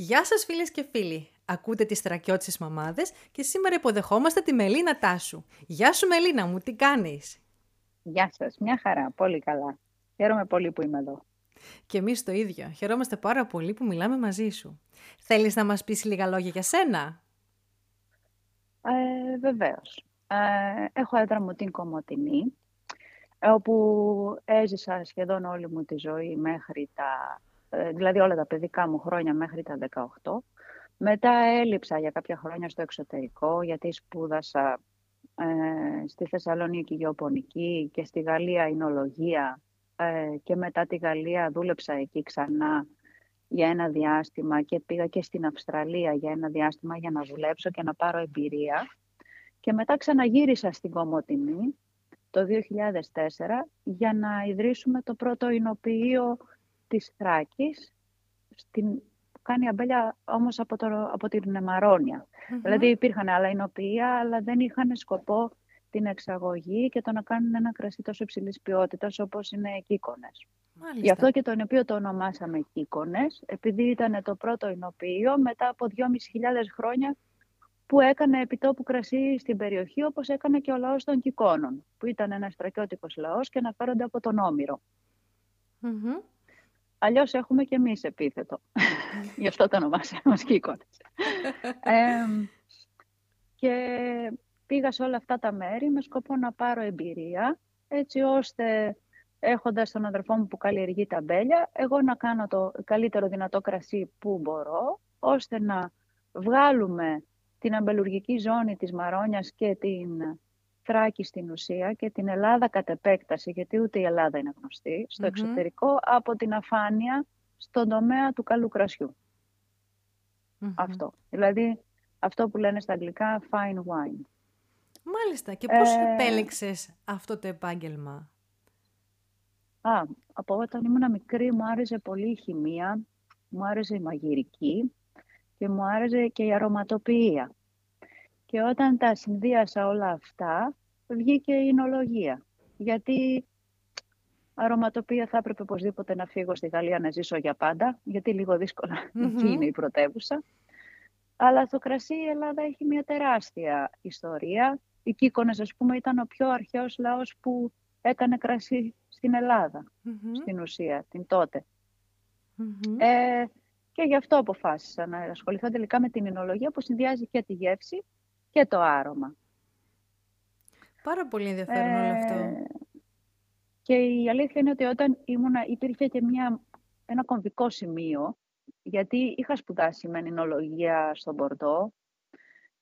Γεια σας φίλες και φίλοι. Ακούτε τις στρακιώτισες μαμάδες και σήμερα υποδεχόμαστε τη Μελίνα Τάσου. Γεια σου Μελίνα μου, τι κάνεις; Γεια σας, μια χαρά, πολύ καλά. Χαίρομαι πολύ που είμαι εδώ. Και εμείς το ίδιο. Χαιρόμαστε πάρα πολύ που μιλάμε μαζί σου. Θέλεις να μας πεις λίγα λόγια για σένα; Ε, βεβαίως. Ε, έχω έδρα μου την Κομωτινή, όπου έζησα σχεδόν όλη μου τη ζωή μέχρι τα ε, δηλαδή όλα τα παιδικά μου χρόνια μέχρι τα 18. Μετά έλειψα για κάποια χρόνια στο εξωτερικό, γιατί σπούδασα ε, στη Θεσσαλονίκη γεωπονική και στη Γαλλία εινολογία ε, και μετά τη Γαλλία δούλεψα εκεί ξανά για ένα διάστημα και πήγα και στην Αυστραλία για ένα διάστημα για να δουλέψω και να πάρω εμπειρία. Και μετά ξαναγύρισα στην Κομωτινή το 2004 για να ιδρύσουμε το πρώτο εινοποιείο της Θράκης, στην, που κάνει αμπέλια όμως από, το, από την μαρονια Δηλαδή υπήρχαν άλλα εινοποιεία, αλλά δεν είχαν σκοπό την εξαγωγή και το να κάνουν ένα κρασί τόσο υψηλής ποιότητας όπως είναι οι κύκονες. Γι' αυτό και το εινοποιείο το ονομάσαμε κύκονες, επειδή ήταν το πρώτο εινοποιείο μετά από 2.500 χρόνια που έκανε επιτόπου κρασί στην περιοχή, όπως έκανε και ο λαός των Κικόνων, που ήταν ένας στρακιώτικος λαός και αναφέρονται από τον Όμηρο. Αλλιώς έχουμε και εμείς επίθετο. Γι' αυτό το ονομάσαμε μας ε, και πήγα σε όλα αυτά τα μέρη με σκοπό να πάρω εμπειρία, έτσι ώστε έχοντας τον αδερφό μου που καλλιεργεί τα μπέλια, εγώ να κάνω το καλύτερο δυνατό κρασί που μπορώ, ώστε να βγάλουμε την αμπελουργική ζώνη της Μαρόνιας και την Θράκη στην ουσία και την Ελλάδα κατ' επέκταση, γιατί ούτε η Ελλάδα είναι γνωστή, στο εξωτερικό από την αφάνεια στον τομέα του καλού Αυτό. Δηλαδή, αυτό που λένε στα αγγλικά fine wine. Μάλιστα. Και πώς ε... επέλεξες αυτό το επάγγελμα; Α, από όταν ήμουν μικρή μου άρεσε πολύ η χημεία, μου άρεσε η μαγειρική και μου άρεσε και η αρωματοποιία. Και όταν τα συνδύασα όλα αυτά, βγήκε η εινολογία. Γιατί αρωματοποιία θα έπρεπε οπωσδήποτε να φύγω στη Γαλλία να ζήσω για πάντα, γιατί λίγο δύσκολα εκεί είναι η πρωτεύουσα. Αλλά στο κρασί η Ελλάδα έχει μια τεράστια ιστορία. Οι Κίκονες, ας πούμε, ήταν ο πιο αρχαίος λαός που έκανε κρασί στην ελλαδα στην ουσία, την τοτε Ε, και γι' αυτό αποφάσισα να ασχοληθώ τελικά με την εινολογία που συνδυάζει και τη γεύση και το άρωμα. Πάρα πολύ ενδιαφέρον όλο αυτό. Ε, και η αλήθεια είναι ότι όταν ήμουνα, υπήρχε και μια, ένα κομβικό σημείο, γιατί είχα σπουδάσει με ενολογία στον Πορτό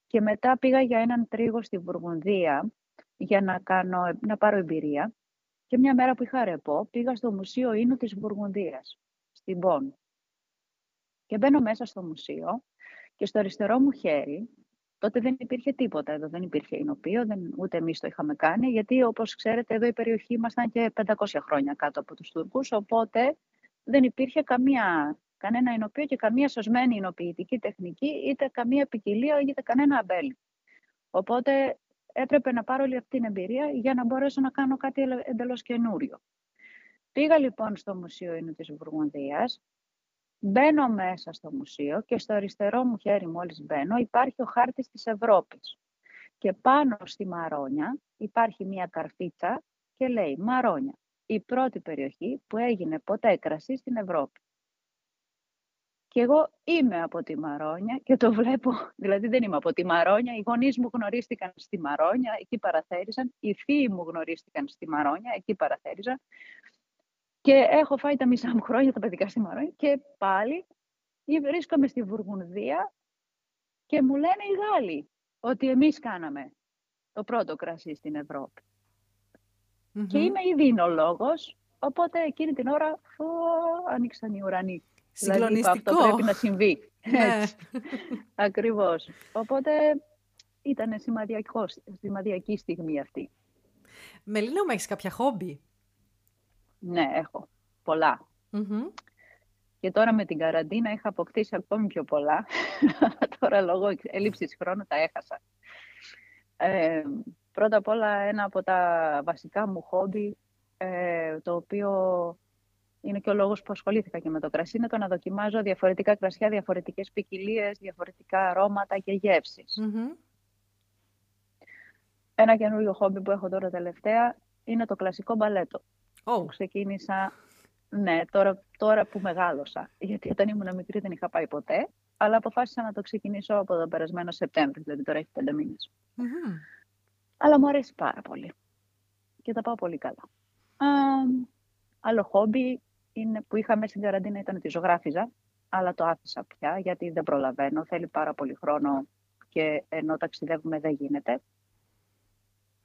και μετά πήγα για έναν τρίγο στη Βουργουνδία για να, κάνω, να πάρω εμπειρία. Και μια μέρα που είχα ρεπό, πήγα στο Μουσείο Ίνου της Βουργουνδίας, στην Μπον. Και μπαίνω μέσα στο μουσείο και στο αριστερό μου χέρι Τότε δεν υπήρχε τίποτα εδώ, δεν υπήρχε εινοποιείο, δεν, ούτε εμείς το είχαμε κάνει, γιατί όπως ξέρετε εδώ η περιοχή ήμασταν και 500 χρόνια κάτω από τους Τούρκους, οπότε δεν υπήρχε καμία, κανένα εινοποιείο και καμία σωσμένη εινοποιητική τεχνική, είτε καμία ποικιλία, είτε κανένα αμπέλι. Οπότε έπρεπε να πάρω όλη αυτή την εμπειρία για να μπορέσω να κάνω κάτι εντελώς καινούριο. Πήγα λοιπόν στο Μουσείο Ίνου της Βουργουνδίας, Μπαίνω μέσα στο μουσείο και στο αριστερό μου χέρι μόλις μπαίνω υπάρχει ο χάρτης της Ευρώπης. Και πάνω στη Μαρόνια υπάρχει μια καρφίτσα και λέει Μαρόνια, η πρώτη περιοχή που έγινε ποτέ κρασί στην Ευρώπη. Και εγώ είμαι από τη Μαρόνια και το βλέπω, δηλαδή δεν είμαι από τη Μαρόνια, οι γονείς μου γνωρίστηκαν στη Μαρόνια, εκεί παραθέριζαν, οι φίλοι μου γνωρίστηκαν στη Μαρόνια, εκεί παραθέριζαν. Και έχω φάει τα μισά μου χρόνια τα παιδικά στη Μαρόνια και πάλι βρίσκομαι στη Βουργουνδία και μου λένε οι Γάλλοι ότι εμείς κάναμε το πρώτο κρασί στην ευρωπη Και είμαι ήδη λόγος, οπότε εκείνη την ώρα φω, άνοιξαν οι ουρανοί. Συγκλονιστικό. Δηλαδή, αυτό πρέπει να συμβεί. Ναι. Ακριβώς. Οπότε ήταν σημαδιακή στιγμή αυτή. Μελίνα, μου έχεις κάποια χόμπι; Ναι, έχω. Και τώρα με την καραντίνα είχα αποκτήσει ακόμη πιο πολλά. τώρα λόγω έλλειψης χρόνου τα έχασα. Ε, πρώτα απ' όλα ένα από τα βασικά μου χόμπι, ε, το οποίο είναι και ο λόγος που ασχολήθηκα και με το κρασί, είναι το να δοκιμάζω διαφορετικά κρασιά, διαφορετικές ποικιλίες, διαφορετικά αρώματα και γευσεις Ένα καινούριο χόμπι που έχω τώρα τελευταία είναι το κλασικό μπαλέτο. Oh. ξεκίνησα, ναι, τώρα, τώρα που μεγάλωσα. Γιατί όταν ήμουν μικρή δεν είχα πάει ποτέ, αλλά αποφάσισα να το ξεκινήσω από τον περασμένο Σεπτέμβριο, δηλαδή τώρα έχει πέντε μήνες. Αλλά μου αρέσει πάρα πολύ και τα πάω πολύ καλά. άλλο χόμπι είναι, που είχα στην καραντίνα ήταν ότι ζωγράφιζα, αλλά το άφησα πια γιατί δεν προλαβαίνω. Θέλει πάρα πολύ χρόνο και ενώ ταξιδεύουμε δεν γινεται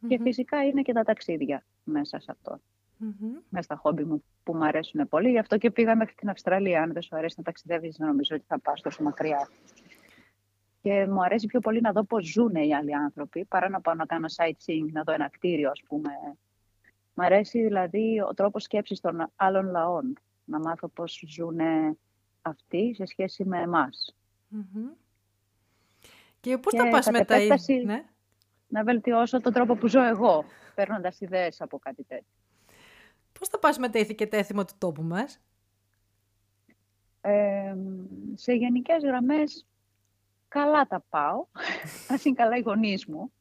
Και φυσικά είναι και τα ταξίδια μέσα σε αυτό. Mm-hmm. Μέσα στα χόμπι μου που μου αρέσουν πολύ. Γι' αυτό και πήγα μέχρι την Αυστραλία. Αν δεν σου αρέσει να ταξιδεύεις, νομίζω ότι θα πας τόσο μακριά. Και μου αρέσει πιο πολύ να δω πώς ζουν οι άλλοι άνθρωποι, παρά να πάω να κάνω sightseeing, να δω ένα κτίριο, ας πούμε, Μ' αρέσει δηλαδή ο τρόπος σκέψης των άλλων λαών. Να μάθω πώς ζουν αυτοί σε σχέση με εμας Και πώς θα πας μετά, ναι; να βελτιώσω τον τρόπο που ζω εγώ, παίρνοντας ιδέες από κάτι τέτοιο. Πώς θα πας με τα ήθη και τα έθιμα του τόπου μας; σε γενικές γραμμές, καλά τα πάω. Ας είναι καλά οι γονείς μου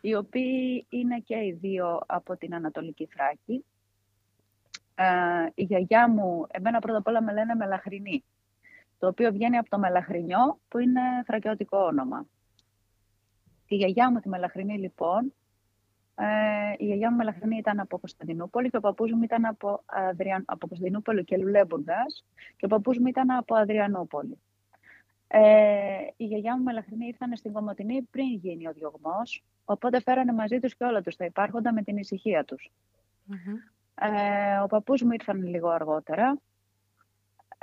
οι οποίοι είναι και οι δύο από την Ανατολική Θράκη. Ε, η γιαγιά μου, εμένα πρώτα απ' όλα με λένε Μελαχρινή, το οποίο βγαίνει από το Μελαχρινιό, που είναι θρακιώτικο όνομα. Η γιαγιά μου τη Μελαχρινή, λοιπόν, ε, η γιαγιά μου Μελαχρινή ήταν από Κωνσταντινούπολη και ο παππούς μου ήταν από, Αδριαν... από Κωνσταντινούπολη και Λουλέμπουργας και ο παππούς μου ήταν από Αδριανούπολη. Ε, η γιαγιά μου Μελαχρινή ήρθαν στην Κομωτινή πριν γίνει ο διωγμός, οπότε φέρανε μαζί τους και όλα τους τα υπάρχοντα με την ησυχία τους. Ε, ο παππούς μου ήρθαν λίγο αργότερα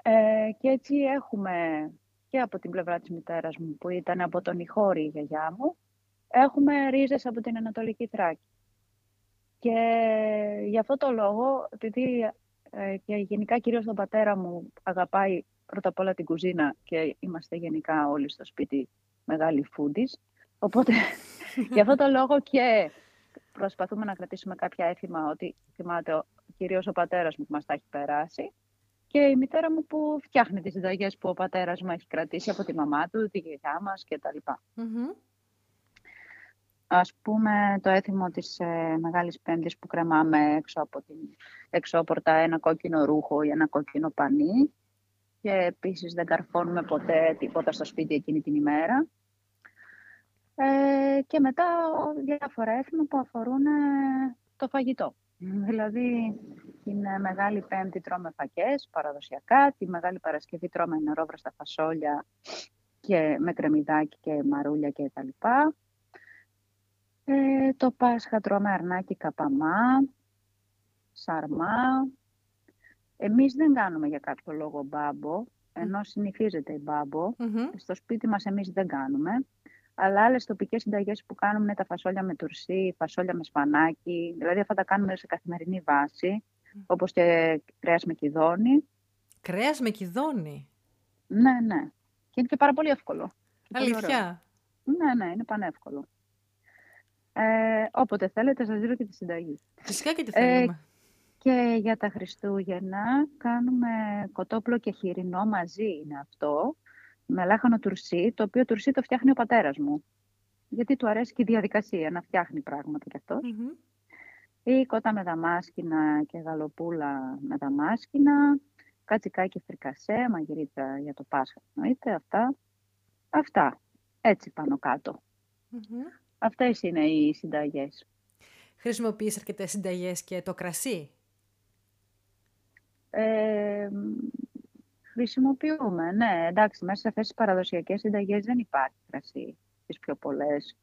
ε, και έτσι έχουμε και από την πλευρά της μητέρας μου που ήταν από τον Ιχώρη η γιαγιά μου, έχουμε ρίζες από την Ανατολική Θράκη. Και γι' αυτό το λόγο, επειδή ε, και γενικά κυρίως τον πατέρα μου αγαπάει πρώτα απ' όλα την κουζίνα και είμαστε γενικά όλοι στο σπίτι μεγάλοι φούντις. Οπότε, για αυτό το λόγο και προσπαθούμε να κρατήσουμε κάποια έθιμα ότι θυμάται κυρίως ο πατέρας μου που μας τα έχει περάσει και η μητέρα μου που φτιάχνει τις συνταγές που ο πατέρας μου έχει κρατήσει από τη μαμά του, τη γιαγιά μας κτλ. Mm-hmm. Ας πούμε το έθιμο της ε, Μεγάλης Πέμπτης που κρεμάμε έξω από την εξώπορτα ένα κόκκινο ρούχο ή ένα κόκκινο πανί και επίσης δεν καρφώνουμε ποτέ τίποτα στο σπίτι εκείνη την ημέρα. Ε, και μετά διάφορα έθιμα που αφορούν ε, το φαγητό. Δηλαδή, την Μεγάλη Πέμπτη τρώμε φακές παραδοσιακά, τη Μεγάλη Παρασκευή τρώμε νερόβραστα φασόλια και με κρεμμυδάκι και μαρούλια και τα λοιπά. Ε, το Πάσχα τρώμε αρνάκι καπαμά, σαρμά, εμείς δεν κάνουμε για κάποιο λόγο μπάμπο, ενώ συνηθίζεται η μπαμπο Στο σπίτι μας εμείς δεν κάνουμε. Αλλά άλλες τοπικές συνταγές που κάνουμε είναι τα φασόλια με τουρσί, φασόλια με σπανάκι. Δηλαδή αυτά τα κάνουμε σε καθημερινή βάση, όπως και κρέας με κυδόνι. Κρέας με κυδόνι. Ναι, ναι. Και είναι και πάρα πολύ εύκολο. Αλήθεια; ναι, ναι, είναι πανεύκολο. Ε, όποτε θέλετε, σας δίνω και τη συνταγή. Φυσικά και τη θέλουμε. Ε, και για τα Χριστούγεννα κάνουμε κοτόπλο και χοιρινό μαζί είναι αυτό, με λάχανο τουρσί, το οποίο τουρσί το φτιάχνει ο πατέρας μου. Γιατί του αρέσει και η διαδικασία να φτιάχνει πράγματα κι αυτος Ή κότα με δαμάσκηνα και γαλοπούλα με δαμάσκηνα, κατσικάκι φρικασέ, μαγειρίτσα για το Πάσχα, εννοείται αυτά. Αυτά, έτσι πάνω κάτω. Mm-hmm. Αυτές είναι οι συνταγές. Χρησιμοποιείς αρκετές συνταγές και το κρασί; Ε, χρησιμοποιούμε, ναι. Εντάξει, μέσα σε αυτές τις παραδοσιακές συνταγές δεν υπάρχει κρασί τις πιο πολλές.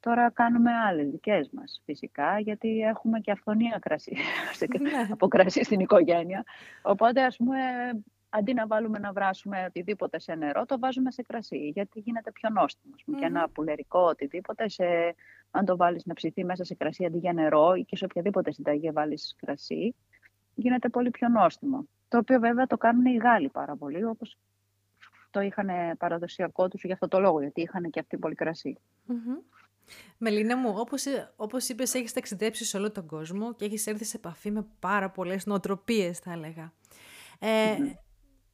Τώρα κάνουμε άλλες δικές μας φυσικά, γιατί έχουμε και αυθονία κρασί, ναι. από κρασί στην οικογένεια. Οπότε, ας πούμε, αντί να βάλουμε να βράσουμε οτιδήποτε σε νερό, το βάζουμε σε κρασί, γιατί γίνεται πιο νόστιμος. Και ένα πουλερικό οτιδήποτε, σε, αν το βάλεις να ψηθεί μέσα σε κρασί αντί για νερό ή και σε οποιαδήποτε συνταγή βάλεις κρασί, γίνεται πολύ πιο νόστιμο. Το οποίο βέβαια το κάνουν οι Γάλλοι πάρα πολύ, όπως το είχαν παραδοσιακό τους για αυτό το λόγο, γιατί είχαν και αυτοί πολύ κρασί. Μελίνα μου, όπως, όπως είπες, έχεις ταξιδέψει σε όλο τον κόσμο και έχεις έρθει σε επαφή με πάρα πολλές νοοτροπίες, θα έλεγα. Ε,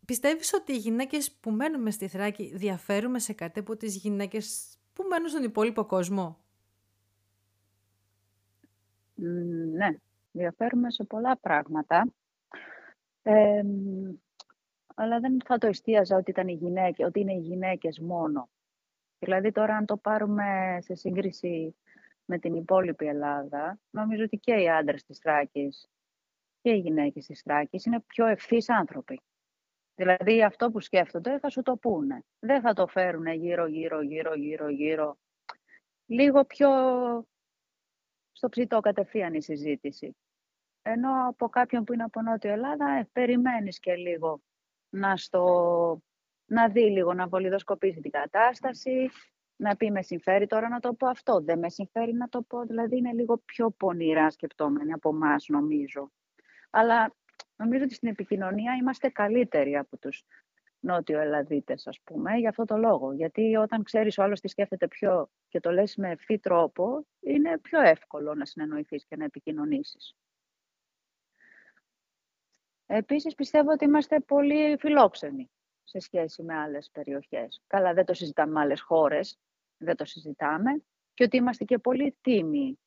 Πιστεύεις ότι οι γυναίκες που μένουμε στη Θράκη διαφέρουμε σε κάτι από τις γυναίκες που μένουν στον υπόλοιπο κόσμο; Ναι, διαφέρουμε σε πολλά πράγματα. Ε, αλλά δεν θα το εστίαζα ότι, ήταν οι γυναίκες, ότι είναι οι γυναίκες μόνο. Δηλαδή τώρα αν το πάρουμε σε σύγκριση με την υπόλοιπη Ελλάδα, νομίζω ότι και οι άντρες της Θράκης και οι γυναίκες της Θράκης είναι πιο ευθύς άνθρωποι. Δηλαδή αυτό που σκέφτονται θα σου το πούνε. Δεν θα το φέρουν γύρω, γύρω, γύρω, γύρω, γύρω. Λίγο πιο στο ψητό κατευθείαν η συζήτηση. Ενώ από κάποιον που είναι από Νότιο Ελλάδα, ε, περιμένεις και λίγο να, στο, να δει λίγο, να βολιδοσκοπήσει την κατάσταση, να πει με συμφέρει τώρα να το πω αυτό, δεν με συμφέρει να το πω. Δηλαδή είναι λίγο πιο πονηρά σκεπτόμενοι από εμάς νομίζω. Αλλά νομίζω ότι στην επικοινωνία είμαστε καλύτεροι από τους νότιο Ελλαδίτες, ας πούμε, για αυτό το λόγο. Γιατί όταν ξέρεις ο άλλος τι σκέφτεται πιο και το λες με ευθύ τρόπο, είναι πιο εύκολο να συνεννοηθείς και να επικοινωνήσεις. Επίσης πιστεύω ότι είμαστε πολύ φιλόξενοι σε σχέση με άλλες περιοχές. Καλά, δεν το συζητάμε με άλλες χώρες, δεν το συζητάμε. Και ότι είμαστε και πολύ τίμοι.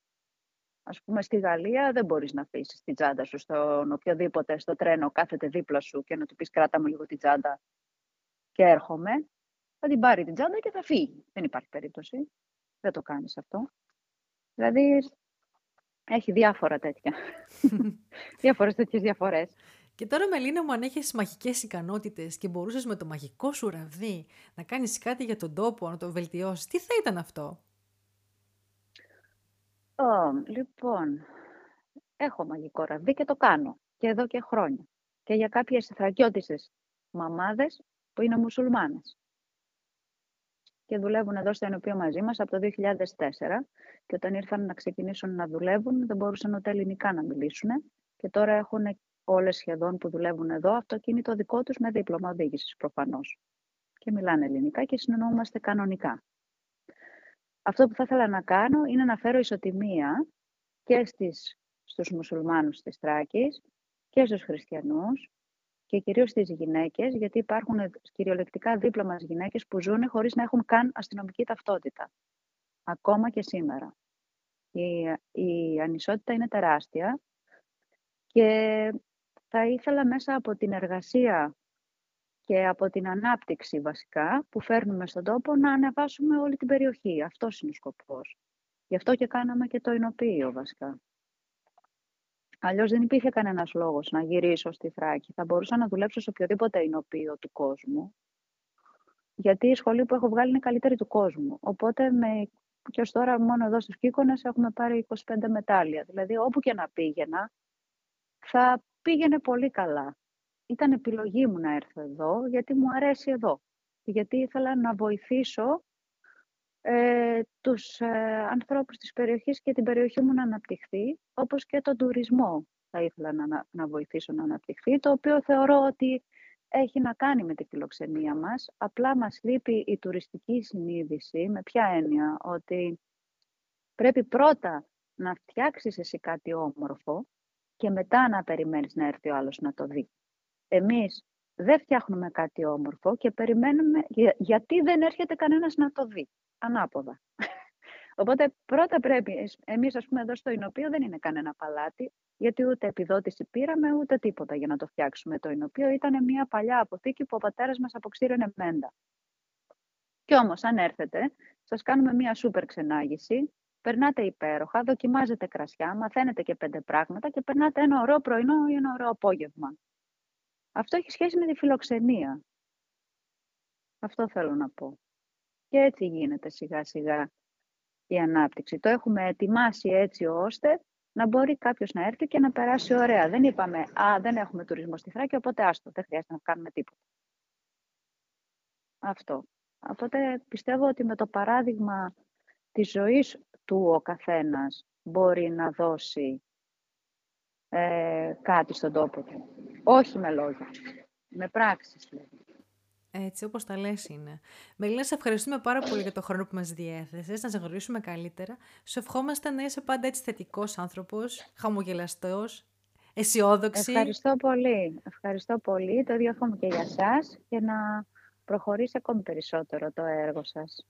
Ας πούμε, στη Γαλλία δεν μπορείς να αφήσεις την τσάντα σου στον οποιοδήποτε στο τρένο κάθεται δίπλα σου και να του πεις κράτα μου λίγο την τσάντα και έρχομαι. Θα την πάρει την τσάντα και θα φύγει. Δεν υπάρχει περίπτωση. Δεν το κάνεις αυτό. Δηλαδή, έχει διάφορα τέτοια. Διάφορες τέτοιες διαφορές. Και τώρα, Μελίνα μου, αν έχεις μαγικές ικανότητες και μπορούσες με το μαγικό σου ραβδί να κάνεις κάτι για τον τόπο, να το βελτιώσεις, τι θα ήταν αυτό; Oh, λοιπόν, έχω μαγικό ραβδί και το κάνω. Και εδώ και χρόνια. Και για κάποιες θρακιώτισες μαμάδες που είναι μουσουλμάνες. Και δουλεύουν εδώ στο ενωπείο μαζί μας από το 2004. Και όταν ήρθαν να ξεκινήσουν να δουλεύουν, δεν μπορούσαν ούτε ελληνικά να μιλήσουν. Και τώρα έχουν όλες σχεδόν που δουλεύουν εδώ αυτοκίνητο δικό τους με δίπλωμα οδήγησης προφανώς. Και μιλάνε ελληνικά και συνεννοούμαστε κανονικά. Αυτό που θα ήθελα να κάνω είναι να φέρω ισοτιμία και στις, στους μουσουλμάνους της Τράκης και στους χριστιανούς και κυρίως στις γυναίκες, γιατί υπάρχουν κυριολεκτικά δίπλα μας γυναίκες που ζουν χωρίς να έχουν καν αστυνομική ταυτότητα. Ακόμα και σήμερα. Η, η ανισότητα είναι τεράστια και θα ήθελα μέσα από την εργασία και από την ανάπτυξη βασικά που φέρνουμε στον τόπο να ανεβάσουμε όλη την περιοχή. Αυτός είναι ο σκοπός. Γι' αυτό και κάναμε και το εινοποιείο βασικά. Αλλιώς δεν υπήρχε κανένας λόγος να γυρίσω στη Θράκη. Θα μπορούσα να δουλέψω σε οποιοδήποτε εινοποιείο του κόσμου. Γιατί η σχολή που έχω βγάλει είναι καλύτερη του κόσμου. Οπότε με... και ως τώρα μόνο εδώ στους Κίκονες έχουμε πάρει 25 μετάλλια. Δηλαδή όπου και να πήγαινα θα πήγαινε πολύ καλά. Ήταν επιλογή μου να έρθω εδώ, γιατί μου αρέσει εδώ. Γιατί ήθελα να βοηθήσω ε, τους ε, ανθρώπους της περιοχής και την περιοχή μου να αναπτυχθεί, όπως και τον τουρισμό θα ήθελα να, να βοηθήσω να αναπτυχθεί, το οποίο θεωρώ ότι έχει να κάνει με τη φιλοξενία μας. Απλά μας λείπει η τουριστική συνείδηση, με ποια έννοια, ότι πρέπει πρώτα να φτιάξεις εσύ κάτι όμορφο και μετά να περιμένεις να έρθει ο άλλος να το δει. Εμείς δεν φτιάχνουμε κάτι όμορφο και περιμένουμε γιατί δεν έρχεται κανένας να το δει. Ανάποδα. Οπότε πρώτα πρέπει, εμείς ας πούμε εδώ στο Ινοπείο δεν είναι κανένα παλάτι, γιατί ούτε επιδότηση πήραμε ούτε τίποτα για να το φτιάξουμε το Ινοπείο. Ήταν μια παλιά αποθήκη που ο πατέρας μας αποξήρωνε μέντα. Κι όμως αν έρθετε, σας κάνουμε μια σούπερ ξενάγηση, περνάτε υπέροχα, δοκιμάζετε κρασιά, μαθαίνετε και πέντε πράγματα και περνάτε ένα ωραίο πρωινό ή ένα ωραίο απόγευμα. Αυτό έχει σχέση με τη φιλοξενία. Αυτό θέλω να πω. Και έτσι γίνεται σιγά σιγά η ανάπτυξη. Το έχουμε ετοιμάσει έτσι ώστε να μπορεί κάποιος να έρθει και να περάσει ωραία. Δεν είπαμε, α, δεν έχουμε τουρισμό στη Θράκη, οπότε άστο, δεν χρειάζεται να κάνουμε τίποτα. Αυτό. Οπότε πιστεύω ότι με το παράδειγμα της ζωής του ο καθένας μπορεί να δώσει ε, κάτι στον τόπο του. Όχι με λόγια, με πράξεις. Έτσι, όπως τα λες είναι. Μελίνα, σε ευχαριστούμε πάρα πολύ για το χρόνο που μας διέθεσες, να σε γνωρίσουμε καλύτερα. Σου ευχόμαστε να είσαι πάντα έτσι θετικός άνθρωπος, χαμογελαστός, αισιόδοξη. Ευχαριστώ πολύ. Ευχαριστώ πολύ. Το ίδιο εύχομαι και για σας και να προχωρήσει ακόμη περισσότερο το έργο σας.